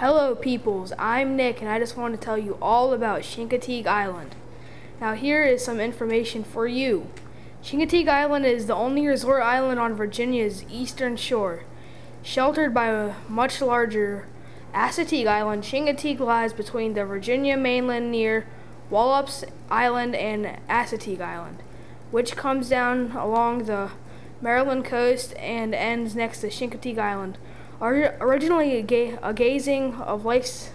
Hello, peoples. I'm Nick, and I just want to tell you all about Chincoteague Island. Now, here is some information for you. Chincoteague Island is the only resort island on Virginia's eastern shore. Sheltered by a much larger Assateague Island, Chincoteague lies between the Virginia mainland near Wallops Island and Assateague Island, which comes down along the Maryland coast and ends next to Chincoteague Island. Originally a, ga- a gazing of, life,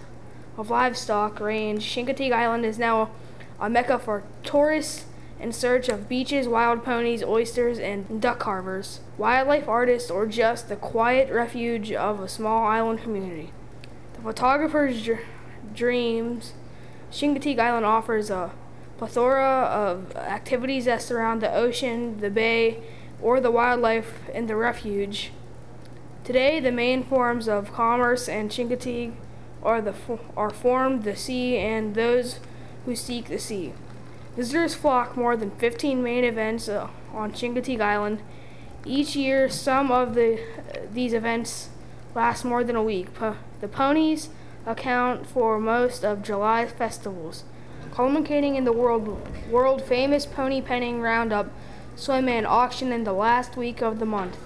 of livestock range, Chincoteague Island is now a mecca for tourists in search of beaches, wild ponies, oysters, and duck carvers, wildlife artists, or just the quiet refuge of a small island community. The photographer's dr- dreams, Chincoteague Island offers a plethora of activities that surround the ocean, the bay, or the wildlife in the refuge. Today, the main forms of commerce in Chincoteague are, the, are formed the sea and those who seek the sea. Visitors flock more than 15 main events uh, on Chincoteague Island. Each year, some of the, uh, these events last more than a week. The ponies account for most of July's festivals, culminating in the world world famous pony penning roundup swim and auction in the last week of the month.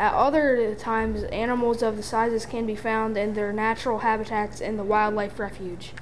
At other times, animals of the sizes can be found in their natural habitats in the wildlife refuge.